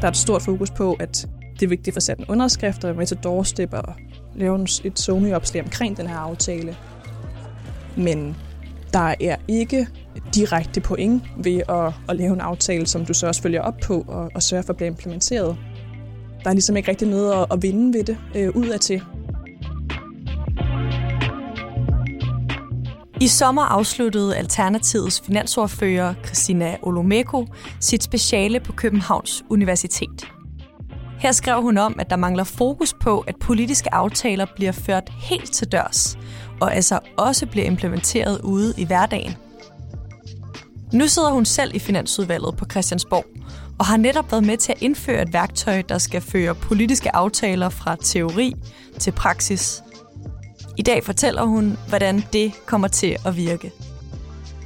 Der er et stort fokus på, at det er vigtigt for få sat en underskrift og med til doorstep og lave et Sony-opslag omkring den her aftale. Men der er ikke direkte point ved at, at lave en aftale, som du så også følger op på og, og sørger for at blive implementeret. Der er ligesom ikke rigtig noget at, at vinde ved det øh, ud I sommer afsluttede Alternativets finansordfører Christina Olomeko sit speciale på Københavns Universitet. Her skrev hun om, at der mangler fokus på, at politiske aftaler bliver ført helt til dørs, og altså også bliver implementeret ude i hverdagen. Nu sidder hun selv i Finansudvalget på Christiansborg, og har netop været med til at indføre et værktøj, der skal føre politiske aftaler fra teori til praksis. I dag fortæller hun, hvordan det kommer til at virke.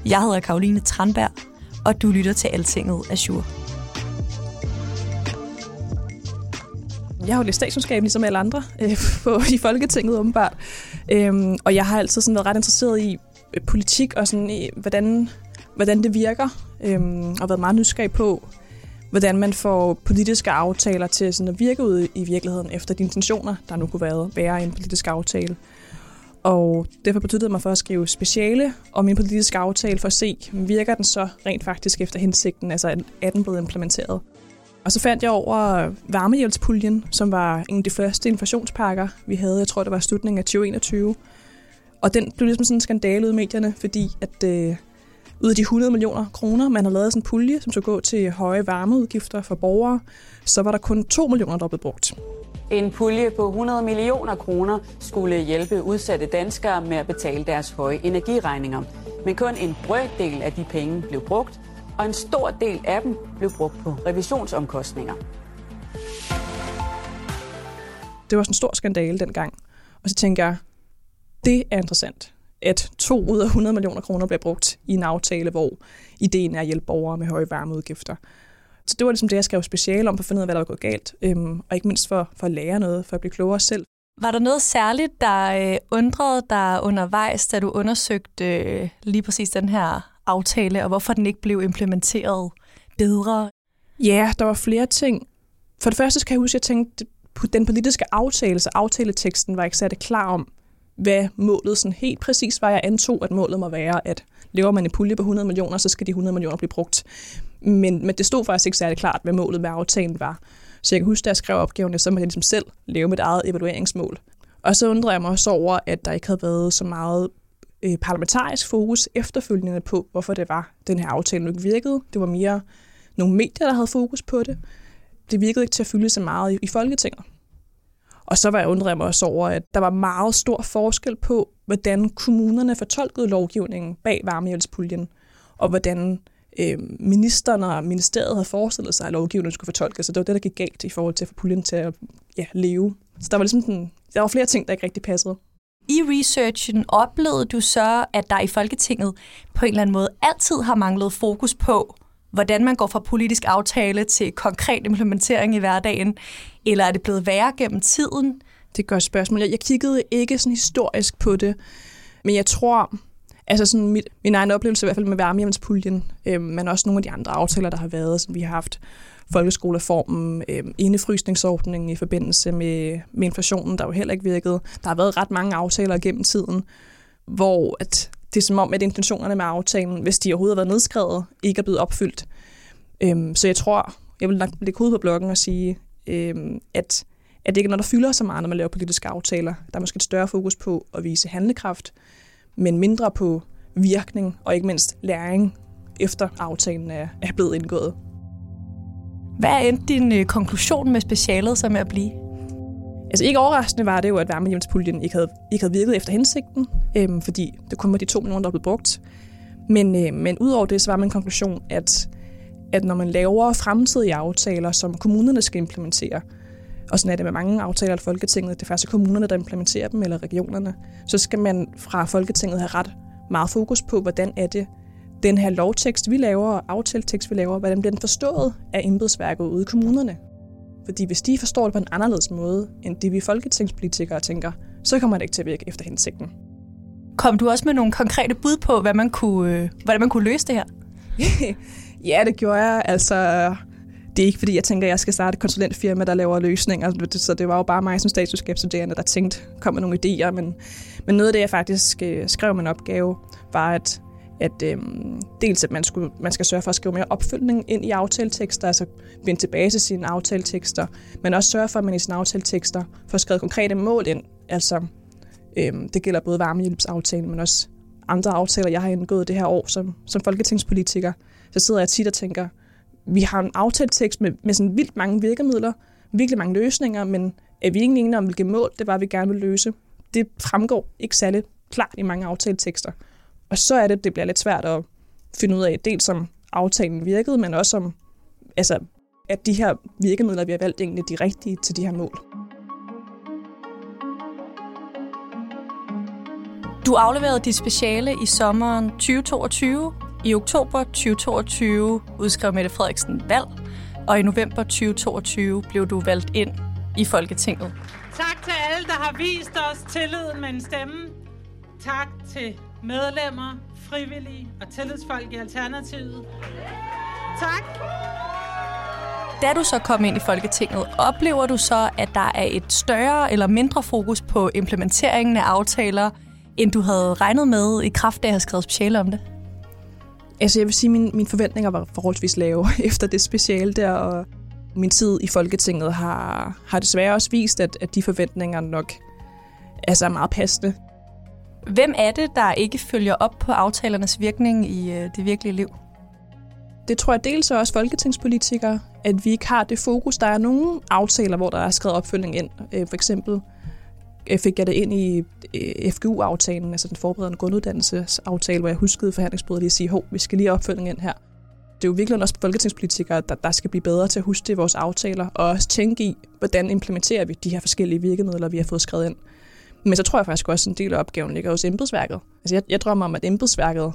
Jeg hedder Karoline Tranberg, og du lytter til Altinget Azure. Jeg har jo læst statskundskab ligesom alle andre øh, på, i Folketinget åbenbart. Øhm, og jeg har altid sådan været ret interesseret i øh, politik og sådan, i, hvordan, hvordan det virker. Øhm, og været meget nysgerrig på, hvordan man får politiske aftaler til sådan at virke ud i virkeligheden efter de intentioner, der nu kunne være, være i en politisk aftale. Og derfor betød det mig for at skrive speciale om min politiske aftale for at se, virker den så rent faktisk efter hensigten, altså er den blevet implementeret. Og så fandt jeg over varmehjælpspuljen, som var en af de første inflationspakker, vi havde. Jeg tror, det var slutningen af 2021. Og den blev ligesom sådan en skandale ud i medierne, fordi at øh, ud af de 100 millioner kroner, man har lavet sådan en pulje, som skulle gå til høje varmeudgifter for borgere, så var der kun 2 millioner, der blev brugt. En pulje på 100 millioner kroner skulle hjælpe udsatte danskere med at betale deres høje energiregninger. Men kun en brøkdel af de penge blev brugt, og en stor del af dem blev brugt på revisionsomkostninger. Det var sådan en stor skandale dengang. Og så tænker jeg, det er interessant, at to ud af 100 millioner kroner bliver brugt i en aftale, hvor ideen er at hjælpe borgere med høje varmeudgifter. Så det var ligesom det, jeg skrev speciale om, for at finde ud af, hvad der var gået galt. Øhm, og ikke mindst for, for at lære noget, for at blive klogere selv. Var der noget særligt, der øh, undrede dig undervejs, da du undersøgte øh, lige præcis den her aftale, og hvorfor den ikke blev implementeret bedre? Ja, der var flere ting. For det første skal jeg huske, at jeg tænkte, at den politiske aftale, så aftaleteksten var ikke særlig klar om, hvad målet sådan helt præcis var. Jeg antog, at målet må være, at lever man en pulje på 100 millioner, så skal de 100 millioner blive brugt. Men, men det stod faktisk ikke særlig klart, hvad målet med aftalen var. Så jeg kan huske, da jeg skrev opgaverne, så måtte jeg ligesom selv lave mit eget evalueringsmål. Og så undrede jeg mig også over, at der ikke havde været så meget øh, parlamentarisk fokus efterfølgende på, hvorfor det var, den her aftale ikke virkede. Det var mere nogle medier, der havde fokus på det. Det virkede ikke til at fylde så meget i, i Folketinget. Og så var jeg undret mig også over, at der var meget stor forskel på, hvordan kommunerne fortolkede lovgivningen bag varmehjælpspuljen, og hvordan øh, ministeren og ministeriet havde forestillet sig, at lovgivningen skulle fortolkes. Så det var det, der gik galt i forhold til at få puljen til at ja, leve. Så der var ligesom den, der var flere ting, der ikke rigtig passede. I researchen oplevede du så, at der i Folketinget på en eller anden måde altid har manglet fokus på, hvordan man går fra politisk aftale til konkret implementering i hverdagen, eller er det blevet værre gennem tiden? Det er et godt spørgsmål. Jeg, jeg kiggede ikke sådan historisk på det, men jeg tror, altså sådan mit, min egen oplevelse i hvert fald med varmehjemspuljen, øh, men også nogle af de andre aftaler, der har været, som vi har haft folkeskoleformen, øh, indefrysningsordningen i forbindelse med, med inflationen, der jo heller ikke virkede. Der har været ret mange aftaler gennem tiden, hvor at det er som om, at intentionerne med aftalen, hvis de overhovedet har været nedskrevet, ikke er blevet opfyldt. Øhm, så jeg tror, jeg vil nok lægge hovedet på bloggen og sige, øhm, at, at det ikke er noget, der fylder så meget, når man laver politiske aftaler. Der er måske et større fokus på at vise handlekraft, men mindre på virkning og ikke mindst læring, efter aftalen er, er blevet indgået. Hvad er endt din øh, konklusion med specialet som er at blive? Altså ikke overraskende var det jo, at varmehjemspuljen ikke havde, ikke havde virket efter hensigten, øhm, fordi det kun var de to millioner, der blev brugt. Men, øh, men udover det, så var min konklusion, at, at når man laver fremtidige aftaler, som kommunerne skal implementere, og sådan er det med mange aftaler i Folketinget, det er faktisk kommunerne, der implementerer dem, eller regionerne, så skal man fra Folketinget have ret meget fokus på, hvordan er det, den her lovtekst, vi laver, og aftaletekst, vi laver, hvordan bliver den forstået af embedsværket ude i kommunerne. Fordi hvis de forstår det på en anderledes måde, end det vi folketingspolitikere tænker, så kommer det ikke til at virke efter hensigten. Kom du også med nogle konkrete bud på, hvad man kunne, øh, hvordan man kunne løse det her? ja, det gjorde jeg. Altså, det er ikke fordi, jeg tænker, at jeg skal starte et konsulentfirma, der laver løsninger. Så det var jo bare mig som statskundskabsstuderende, der tænkte, kom med nogle idéer. Men, men noget af det, jeg faktisk øh, skrev min opgave, var, at at øhm, dels at man, skulle, man skal sørge for at skrive mere opfølgning ind i aftaletekster, altså vende tilbage til sine aftaletekster, men også sørge for, at man i sine aftaletekster får skrevet konkrete mål ind. Altså, øhm, det gælder både varmehjælpsaftalen, men også andre aftaler, jeg har indgået det her år som, som folketingspolitiker. Så sidder jeg tit og tænker, vi har en aftaletekst med, med sådan vildt mange virkemidler, virkelig mange løsninger, men er vi ikke enige om, hvilke mål det var, vi gerne vil løse? Det fremgår ikke særlig klart i mange aftaletekster. Og så er det, det bliver lidt svært at finde ud af, dels som aftalen virkede, men også om, altså, at de her virkemidler, vi har valgt, egentlig de rigtige til de her mål. Du afleverede dit speciale i sommeren 2022. I oktober 2022 udskrev Mette Frederiksen valg, og i november 2022 blev du valgt ind i Folketinget. Tak til alle, der har vist os tillid med en stemme. Tak til medlemmer, frivillige og tillidsfolk i Alternativet. Tak. Da du så kom ind i Folketinget, oplever du så, at der er et større eller mindre fokus på implementeringen af aftaler, end du havde regnet med i kraft af at have skrevet speciale om det? Altså jeg vil sige, at mine, mine forventninger var forholdsvis lave efter det speciale der, og min tid i Folketinget har, har desværre også vist, at, at de forventninger nok altså er meget passende. Hvem er det, der ikke følger op på aftalernes virkning i øh, det virkelige liv? Det tror jeg dels er også folketingspolitikere, at vi ikke har det fokus. Der er nogle aftaler, hvor der er skrevet opfølgning ind. Øh, for eksempel Øh, fik jeg det ind i øh, FGU-aftalen, altså den forberedende grunduddannelsesaftale, hvor jeg huskede forhandlingsbordet lige at sige, hov, vi skal lige have ind her. Det er jo virkelig også folketingspolitikere, der, der skal blive bedre til at huske det i vores aftaler, og også tænke i, hvordan implementerer vi de her forskellige virkemidler, vi har fået skrevet ind. Men så tror jeg faktisk også, at en del af opgaven ligger hos embedsværket. Altså jeg, jeg drømmer om, at embedsværket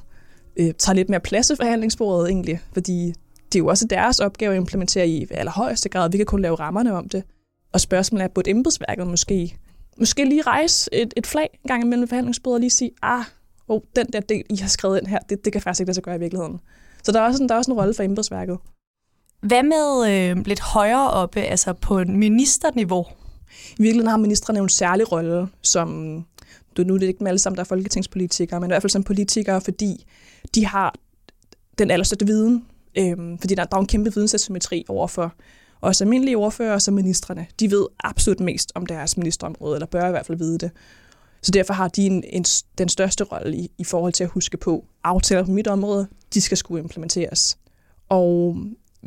øh, tager lidt mere plads i forhandlingsbordet egentlig, fordi det er jo også deres opgave at implementere i allerhøjeste grad. Vi kan kun lave rammerne om det. Og spørgsmålet er, burde embedsværket måske, måske lige rejse et, et flag en gang imellem forhandlingsbordet og lige sige, ah, oh, den der del, I har skrevet ind her, det, det kan faktisk ikke lade sig gøre i virkeligheden. Så der er også en, der er også en rolle for embedsværket. Hvad med øh, lidt højere oppe, altså på ministerniveau? I virkeligheden har ministerne en særlig rolle, som du nu er det ikke med alle sammen, der er folketingspolitikere, men i hvert fald som politikere, fordi de har den allerstørste viden, øhm, fordi der, der er en kæmpe vidensasymmetri overfor også almindelige ordfører som ministerne. De ved absolut mest om deres ministerområde, eller bør i hvert fald vide det. Så derfor har de en, en, den største rolle i, i forhold til at huske på, aftaler på mit område, de skal skulle implementeres. Og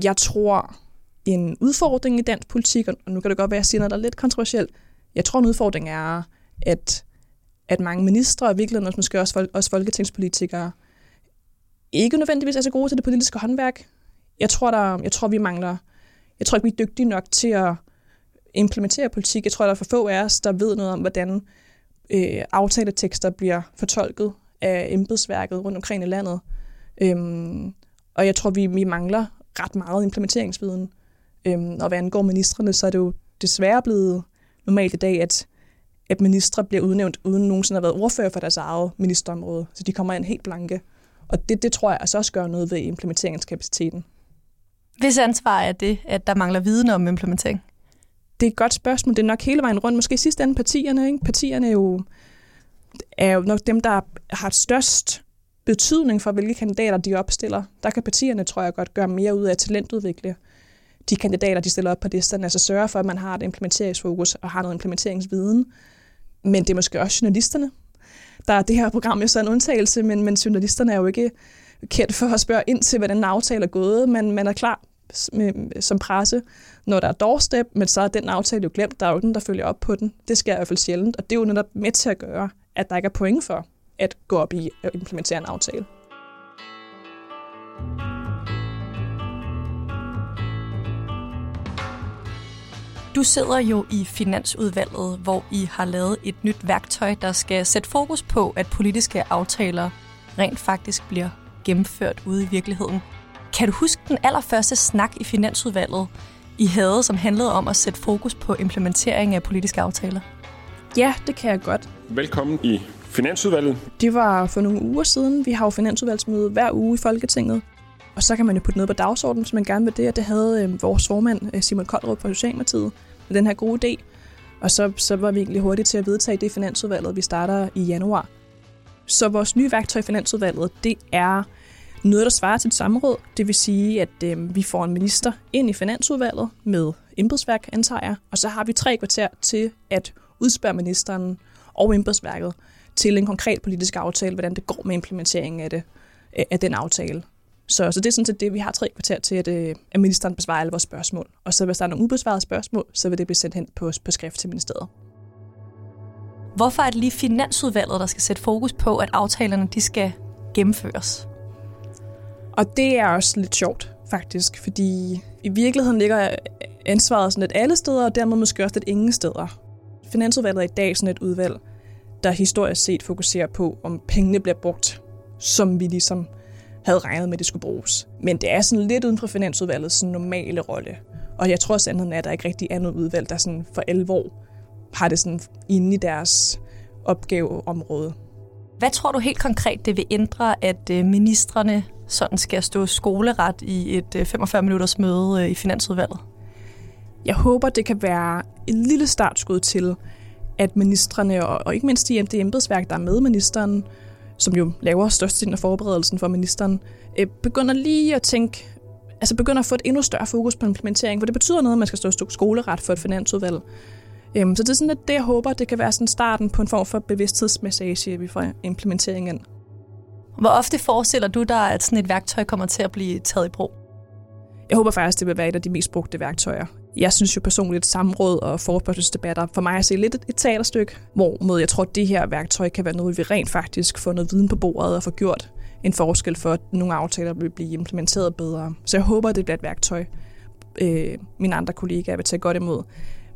jeg tror, en udfordring i dansk politik, og nu kan det godt være, at jeg siger noget, der er lidt kontroversielt. Jeg tror, en udfordring er, at, at mange ministre, og virkelig måske også, også folketingspolitikere, ikke nødvendigvis er så gode til det politiske håndværk. Jeg tror, der, jeg tror vi mangler, jeg tror ikke, vi er dygtige nok til at implementere politik. Jeg tror, der er for få af os, der ved noget om, hvordan øh, aftaletekster bliver fortolket af embedsværket rundt omkring i landet. Øhm, og jeg tror, vi, vi mangler ret meget implementeringsviden. Øhm, og hvad angår ministerne, så er det jo desværre blevet normalt i dag, at, at ministre bliver udnævnt, uden nogensinde at have været ordfører for deres eget ministerområde. Så de kommer ind helt blanke. Og det, det tror jeg altså også gør noget ved implementeringskapaciteten. Hvis ansvar er det, at der mangler viden om implementering? Det er et godt spørgsmål. Det er nok hele vejen rundt. Måske i sidste ende partierne. Ikke? Partierne er jo, er jo nok dem, der har størst betydning for, hvilke kandidater de opstiller. Der kan partierne, tror jeg, godt gøre mere ud af at talentudvikle de kandidater, de stiller op på listerne, altså sørge for, at man har et implementeringsfokus og har noget implementeringsviden. Men det er måske også journalisterne. Der er det her program jo så en undtagelse, men, men journalisterne er jo ikke kendt for at spørge ind til, hvordan en aftale er gået, men man er klar med, som presse, når der er doorstep, men så er den aftale jo glemt, der er jo den, der følger op på den. Det sker i hvert fald sjældent, og det er jo netop med til at gøre, at der ikke er point for at gå op i at implementere en aftale. Du sidder jo i Finansudvalget, hvor I har lavet et nyt værktøj, der skal sætte fokus på, at politiske aftaler rent faktisk bliver gennemført ude i virkeligheden. Kan du huske den allerførste snak i Finansudvalget, I havde, som handlede om at sætte fokus på implementering af politiske aftaler? Ja, det kan jeg godt. Velkommen i Finansudvalget. Det var for nogle uger siden. Vi har jo finansudvalgsmøde hver uge i Folketinget. Og så kan man jo putte noget på dagsordenen, hvis man gerne vil det. Og det havde øh, vores formand, øh, Simon Koldrup fra Socialdemokratiet, med den her gode idé. Og så, så var vi egentlig hurtigt til at vedtage det i Finansudvalget. Vi starter i januar. Så vores nye værktøj i Finansudvalget, det er noget, der svarer til et samråd. Det vil sige, at øh, vi får en minister ind i Finansudvalget med embedsværk, antager jeg. Og så har vi tre kvarter til at udspørge ministeren og embedsværket til en konkret politisk aftale, hvordan det går med implementeringen af, det, øh, af den aftale. Så, så det er sådan set det, vi har tre kvarter til, at, øh, at ministeren besvarer alle vores spørgsmål. Og så hvis der er nogle ubesvarede spørgsmål, så vil det blive sendt hen på, på skrift til ministeriet. Hvorfor er det lige Finansudvalget, der skal sætte fokus på, at aftalerne de skal gennemføres? Og det er også lidt sjovt, faktisk, fordi i virkeligheden ligger ansvaret sådan lidt alle steder, og dermed måske også lidt ingen steder. Finansudvalget er i dag sådan et udvalg, der historisk set fokuserer på, om pengene bliver brugt, som vi ligesom havde regnet med, at det skulle bruges. Men det er sådan lidt uden for Finansudvalgets normale rolle. Og jeg tror sandheden er, at der ikke rigtig er noget udvalg, der sådan for alvor har det sådan inde i deres opgaveområde. Hvad tror du helt konkret, det vil ændre, at øh, ministerne sådan skal stå skoleret i et øh, 45-minutters møde øh, i Finansudvalget? Jeg håber, det kan være et lille startskud til, at ministerne, og ikke mindst de embedsværk, der er med ministeren, som jo laver størstedelen af forberedelsen for ministeren, øh, begynder lige at tænke, altså begynder at få et endnu større fokus på implementering, for det betyder noget, at man skal stå skoleret for et finansudvalg. Øhm, så det er sådan at det, jeg håber, det kan være sådan starten på en form for bevidsthedsmassage, vi får implementeringen. ind. Hvor ofte forestiller du dig, at sådan et værktøj kommer til at blive taget i brug? Jeg håber faktisk, det vil være et af de mest brugte værktøjer. Jeg synes jo personligt, samråd og forespørgselsdebatter for mig er se lidt et talerstykke, hvor jeg tror, at det her værktøj kan være noget, vi rent faktisk får noget viden på bordet og få gjort en forskel for, at nogle aftaler vil blive implementeret bedre. Så jeg håber, at det bliver et værktøj, øh, mine andre kollegaer vil tage godt imod.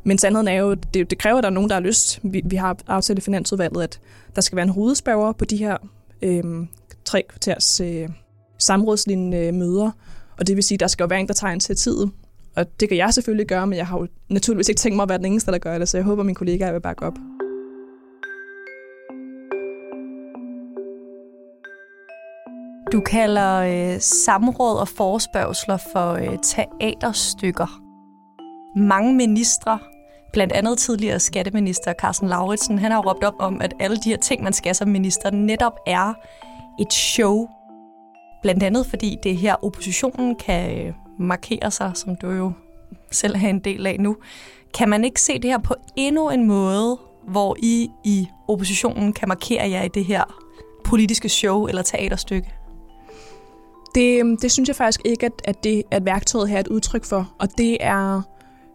Men sandheden er jo, det, det kræver, at der er nogen, der har lyst. Vi, vi har aftalt i Finansudvalget, at der skal være en hovedspørger på de her øh, tre kvarters øh, samrådslignende øh, møder, og det vil sige, at der skal jo være en, der tager initiativet. Og det kan jeg selvfølgelig gøre, men jeg har jo naturligvis ikke tænkt mig at være den eneste, der gør det, så jeg håber, at mine kollegaer vil bakke op. Du kalder øh, samråd og forespørgsler for øh, teaterstykker. Mange ministre, blandt andet tidligere skatteminister Carsten Lauritsen, han har råbt op om, at alle de her ting, man skal som minister, netop er et show Blandt andet fordi det her oppositionen kan øh, markere sig, som du jo selv er en del af nu. Kan man ikke se det her på endnu en måde, hvor I i oppositionen kan markere jer i det her politiske show eller teaterstykke? Det, øhm, det synes jeg faktisk ikke, at, at det at værktøjet her er et udtryk for. Og det er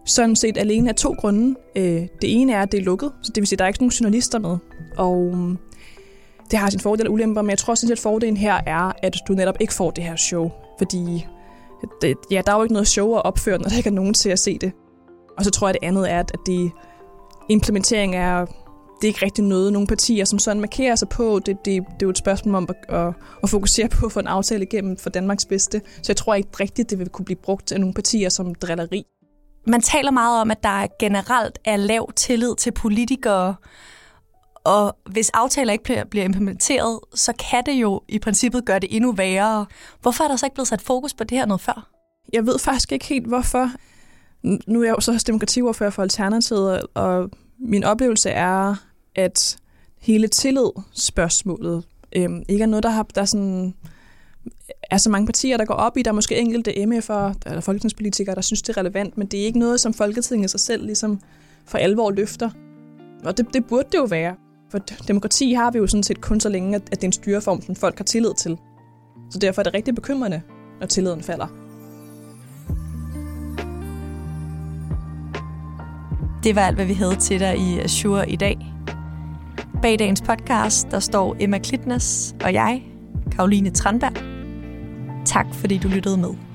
sådan set alene af to grunde. Øh, det ene er, at det er lukket, så det vil sige, at der er ikke nogen journalister med. Og øhm, det har sin fordele og ulemper, men jeg tror sådan set, at fordelen her er, at du netop ikke får det her show. Fordi det, ja, der er jo ikke noget show at opføre, når der ikke er nogen til at se det. Og så tror jeg, at det andet er, at det implementering er, det er ikke rigtig noget, nogle partier som sådan markerer sig på. Det, det, det er jo et spørgsmål om at, at, at fokusere på at få en aftale igennem for Danmarks bedste. Så jeg tror ikke rigtigt, det vil kunne blive brugt af nogle partier som drilleri. Man taler meget om, at der generelt er lav tillid til politikere, og hvis aftaler ikke bliver implementeret, så kan det jo i princippet gøre det endnu værre. Hvorfor er der så ikke blevet sat fokus på det her noget før? Jeg ved faktisk ikke helt, hvorfor. Nu er jeg jo så demokratiordfører for Alternativet, og min oplevelse er, at hele tillid-spørgsmålet øhm, ikke er noget, der har der sådan, er så mange partier, der går op i. Der er måske enkelte MF'er eller folketingspolitikere, der synes, det er relevant, men det er ikke noget, som Folketinget sig selv ligesom for alvor løfter. Og det, det burde det jo være. For demokrati har vi jo sådan set kun så længe, at det er en styreform, som folk har tillid til. Så derfor er det rigtig bekymrende, når tilliden falder. Det var alt, hvad vi havde til dig i Azure i dag. Bag dagens podcast, der står Emma Klitnes og jeg, Karoline Tranberg. Tak fordi du lyttede med.